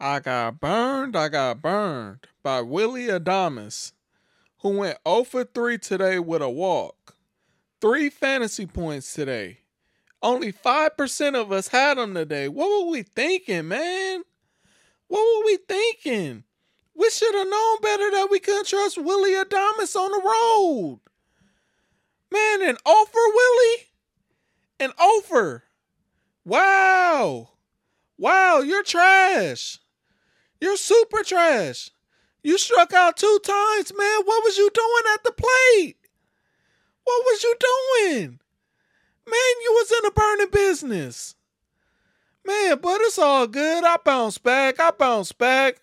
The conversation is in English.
I got burned, I got burned by Willy Adames, who went 0 for 3 today with a walk. Three fantasy points today. Only 5% of us had him today. What were we thinking, man? What were we thinking? We should have known better that we couldn't trust Willy Adames on the road. Man, an offer, Willy? An offer. Wow. Wow, you're trash. You're super trash. You struck out two times, man. What was you doing at the plate? What was you doing? Man, you was in a burning business. Man, but it's all good. I bounce back. I bounce back.